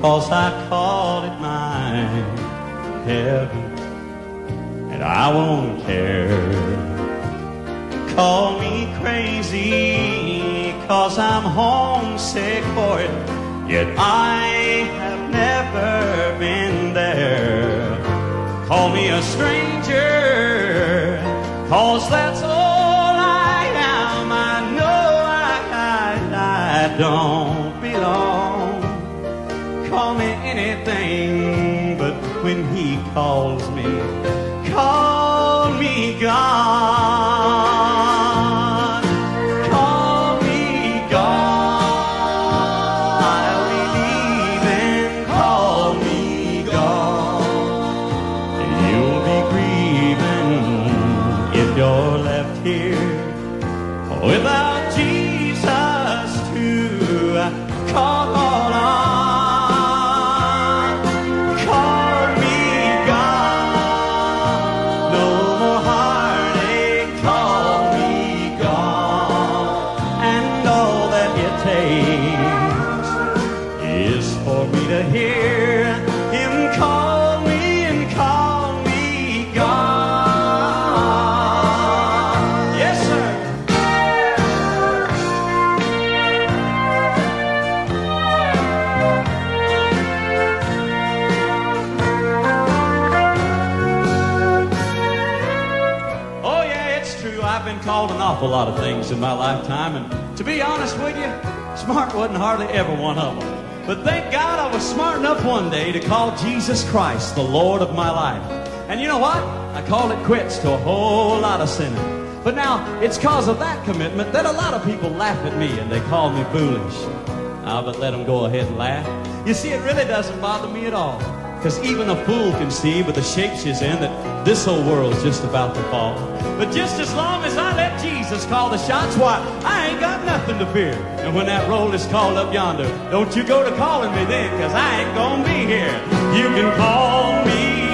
cause I call it mine. Heaven, and I won't care. Call me crazy, cause I'm homesick for it. Yet I have never been there. Call me a stranger, cause that's all I am. I know I, I, I don't when he calls me, call me gone. Call me gone. I'll be leaving. Call me gone. And you'll be grieving if you're left here without Jesus to. Call takes is for me to hear An awful lot of things in my lifetime, and to be honest with you, smart wasn't hardly ever one of them. But thank God I was smart enough one day to call Jesus Christ the Lord of my life. And you know what? I called it quits to a whole lot of sinning. But now, it's cause of that commitment that a lot of people laugh at me and they call me foolish. Ah, but let them go ahead and laugh. You see, it really doesn't bother me at all. Because even a fool can see with the shape she's in that this whole world's just about to fall. But just as long as I Jesus called the shots, why, I ain't got nothing to fear. And when that roll is called up yonder, don't you go to calling me then, because I ain't gonna be here. You can call me